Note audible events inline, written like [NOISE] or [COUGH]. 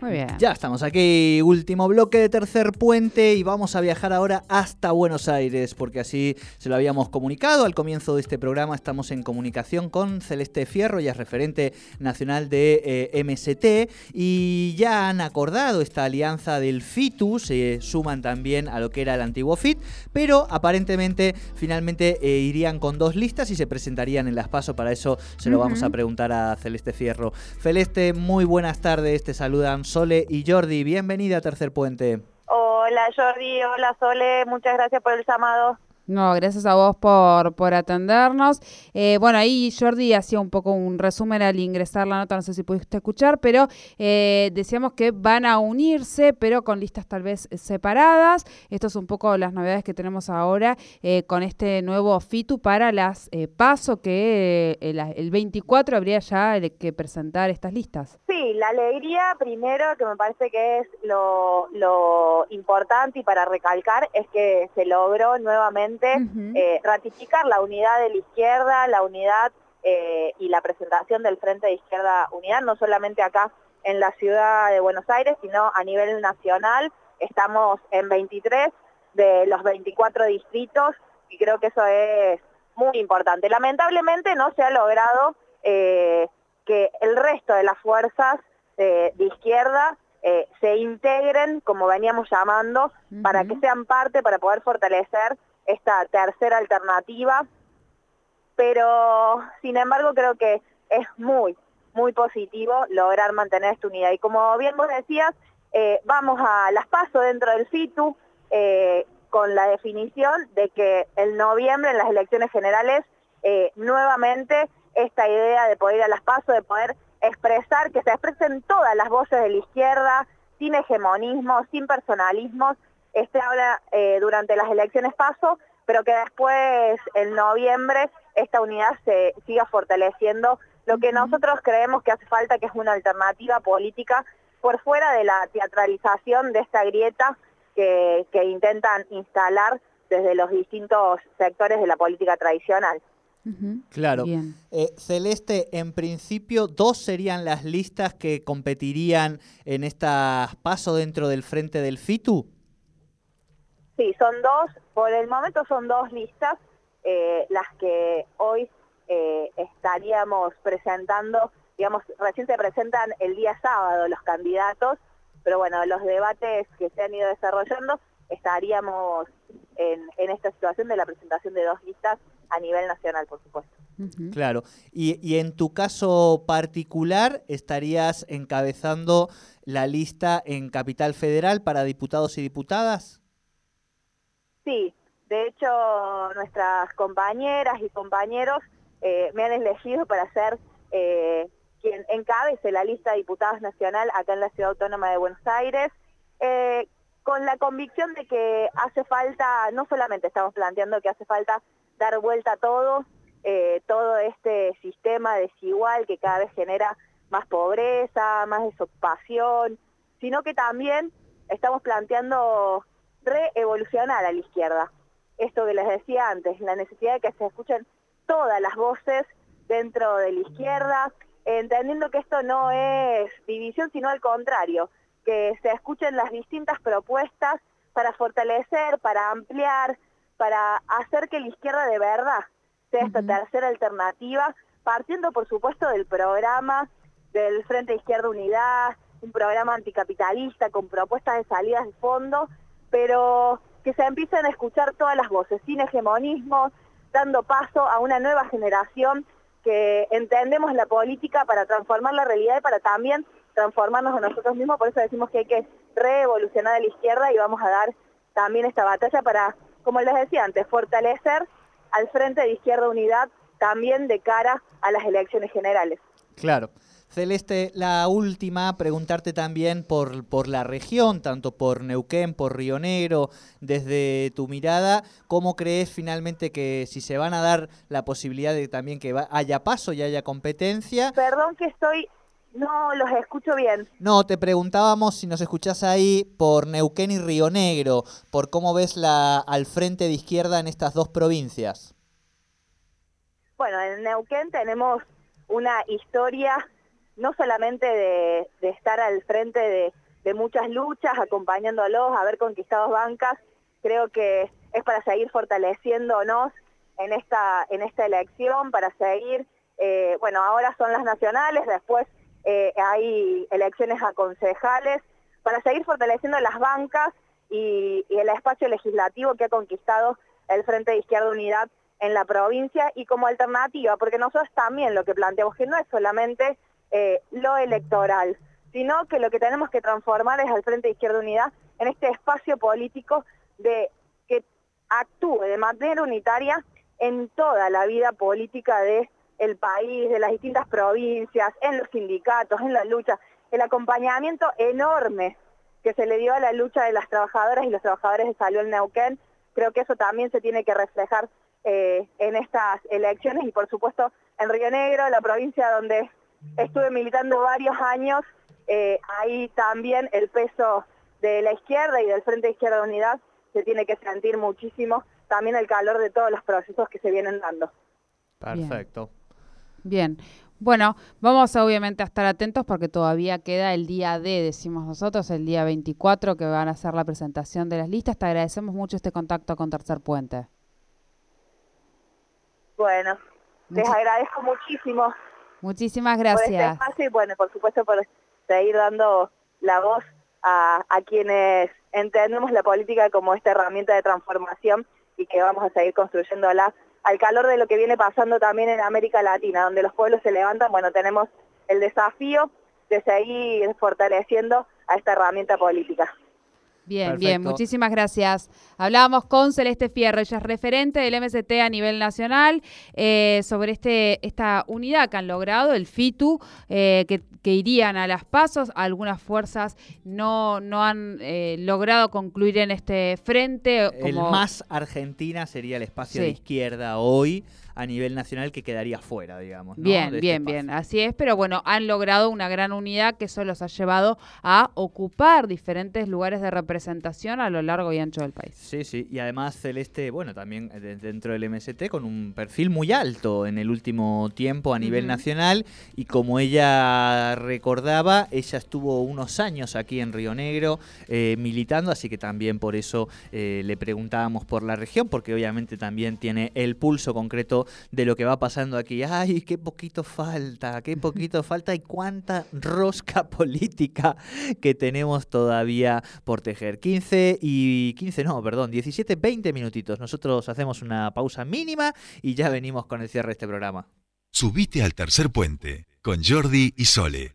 Muy bien. Ya estamos aquí, último bloque de tercer puente y vamos a viajar ahora hasta Buenos Aires, porque así se lo habíamos comunicado al comienzo de este programa. Estamos en comunicación con Celeste Fierro, ya es referente nacional de eh, MST, y ya han acordado esta alianza del FITU, se suman también a lo que era el antiguo FIT, pero aparentemente finalmente eh, irían con dos listas y se presentarían en las PASO. Para eso se lo vamos a preguntar a Celeste Fierro. Celeste, muy buenas tardes, te saludan Sole y Jordi. Bienvenida a Tercer Puente. Hola Jordi, hola Sole, muchas gracias por el llamado. No, gracias a vos por, por atendernos. Eh, bueno, ahí Jordi hacía un poco un resumen al ingresar la nota, no sé si pudiste escuchar, pero eh, decíamos que van a unirse, pero con listas tal vez separadas. Esto es un poco las novedades que tenemos ahora eh, con este nuevo FITU para las PASO, que el, 24 habría ya que presentar estas listas. Sí, la alegría primero, que me parece que es lo, lo importante y para recalcar, es que se logró nuevamente eh, ratificar la unidad de la izquierda, la unidad eh, y la presentación del Frente de Izquierda Unidad, no solamente acá en la ciudad de Buenos Aires, sino a nivel nacional. Estamos en 23 de los 24 distritos y creo que eso es muy importante. Lamentablemente no se ha logrado eh, que el resto de las fuerzas de izquierda se integren, como veníamos llamando, para que sean parte, para poder fortalecer esta tercera alternativa, pero sin embargo creo que es muy, muy positivo lograr mantener esta unidad. Y como bien vos decías, eh, vamos a las pasos dentro del FITU eh, con la definición de que el noviembre en las elecciones generales eh, nuevamente esta idea de poder ir a las pasos, de poder expresar, que se expresen todas las voces de la izquierda, sin hegemonismo, sin personalismos, este habla eh, durante las elecciones paso, pero que después, en noviembre, esta unidad se siga fortaleciendo. Lo que nosotros creemos que hace falta, que es una alternativa política por fuera de la teatralización de esta grieta que, intentan instalar desde los distintos sectores de la política tradicional. Claro. Eh, Celeste, en principio, dos serían las listas que competirían en estas paso dentro del frente del FITU. Sí, son dos, por el momento son dos listas eh, las que hoy eh, estaríamos presentando, digamos, recién se presentan el día sábado los candidatos, pero bueno, los debates que se han ido desarrollando, estaríamos en, esta situación de la presentación de dos listas a nivel nacional, por supuesto. Claro, y, y en tu caso particular, ¿estarías encabezando la lista en Capital Federal para diputados y diputadas? Sí, de hecho nuestras compañeras y compañeros eh, me han elegido para ser eh, quien encabece la lista de diputados nacional acá en la Ciudad Autónoma de Buenos Aires, eh, con la convicción de que hace falta, no solamente estamos planteando que hace falta dar vuelta a todo, todo este sistema desigual que cada vez genera más pobreza, más desocupación, sino que también estamos planteando reevolucionar a la izquierda. Esto que les decía antes, la necesidad de que se escuchen todas las voces dentro de la izquierda, entendiendo que esto no es división, sino al contrario, que se escuchen las distintas propuestas para fortalecer, para ampliar, para hacer que la izquierda de verdad sea esta tercera alternativa, partiendo por supuesto del programa del Frente Izquierda Unidad, un programa anticapitalista con propuestas de salidas de fondo pero que se empiecen a escuchar todas las voces, sin hegemonismo, dando paso a una nueva generación que entendemos la política para transformar la realidad y para también transformarnos a nosotros mismos, por eso decimos que hay que reevolucionar a la izquierda y vamos a dar también esta batalla para, como les decía antes, fortalecer al Frente de Izquierda Unidad también de cara a las elecciones generales. Claro. Celeste, la última, preguntarte también por, por la región, tanto por Neuquén, por Río Negro, desde tu mirada, ¿cómo crees finalmente que si se van a dar la posibilidad de también que haya paso y haya competencia? Perdón que estoy, no los escucho bien. No, te preguntábamos si nos escuchás ahí por Neuquén y Río Negro, por cómo ves la, al frente de izquierda en estas dos provincias. Bueno, en Neuquén tenemos una historia no solamente de, estar al frente de, muchas luchas, acompañándolos, haber conquistado bancas, creo que es para seguir fortaleciéndonos en esta, en esta elección, para seguir, eh, bueno, ahora son las nacionales, después eh, hay elecciones a concejales, para seguir fortaleciendo las bancas y, el espacio legislativo que ha conquistado el Frente de Izquierda Unidad en la provincia y como alternativa, porque nosotros también lo que planteamos que no es solamente eh, lo electoral, sino que lo que tenemos que transformar es al Frente de Izquierda Unidad en este espacio político de que actúe de manera unitaria en toda la vida política del el país, de las distintas provincias, en los sindicatos, en la lucha, el acompañamiento enorme que se le dio a la lucha de las trabajadoras y los trabajadores de Salud en Neuquén, creo que eso también se tiene que reflejar eh, en estas elecciones y por supuesto en Río Negro, la provincia donde estuve militando varios años, eh, ahí también el peso de la izquierda y del Frente de Izquierda Unidad se tiene que sentir muchísimo también el calor de todos los procesos que se vienen dando. Perfecto. Bien. Bueno, vamos obviamente a estar atentos porque todavía queda el día D, decimos nosotros, el día 24 que van a hacer la presentación de las listas. Te agradecemos mucho este contacto con Tercer Puente. Bueno, les agradezco muchísimo. Muchísimas gracias. Por este y bueno, por supuesto por seguir dando la voz a, a quienes entendemos la política como esta herramienta de transformación y que vamos a seguir construyéndola al calor de lo que viene pasando también en América Latina, donde los pueblos se levantan, bueno, tenemos el desafío de seguir fortaleciendo a esta herramienta política. Bien, bien, muchísimas gracias. Hablábamos con Celeste Fierro, ella es referente del MST a nivel nacional, eh, sobre este, esta unidad que han logrado, el FITU, eh, que, irían a las pasos. Algunas fuerzas no, no han eh, logrado concluir en este frente. El más Argentina sería el espacio de izquierda hoy a nivel nacional que quedaría fuera, digamos. Bien, este bien, bien, así es, pero bueno, han logrado una gran unidad que eso los ha llevado a ocupar diferentes lugares de representación a lo largo y ancho del país. Sí, sí, y además Celeste, bueno, también eh, dentro del MST con un perfil muy alto en el último tiempo a nivel nacional y como ella recordaba, ella estuvo unos años aquí en Río Negro eh, militando, así que también por eso eh, le preguntábamos por la región, porque obviamente también tiene el pulso concreto de lo que va pasando aquí. Ay, qué poquito falta, qué poquito [LAUGHS] falta y cuánta rosca [LAUGHS] política que tenemos todavía por tejer. 15 y 15, no, perdón, 17, 20 minutitos. Nosotros hacemos una pausa mínima y ya venimos con el cierre de este programa. Subite al tercer puente con Jordi y Sole.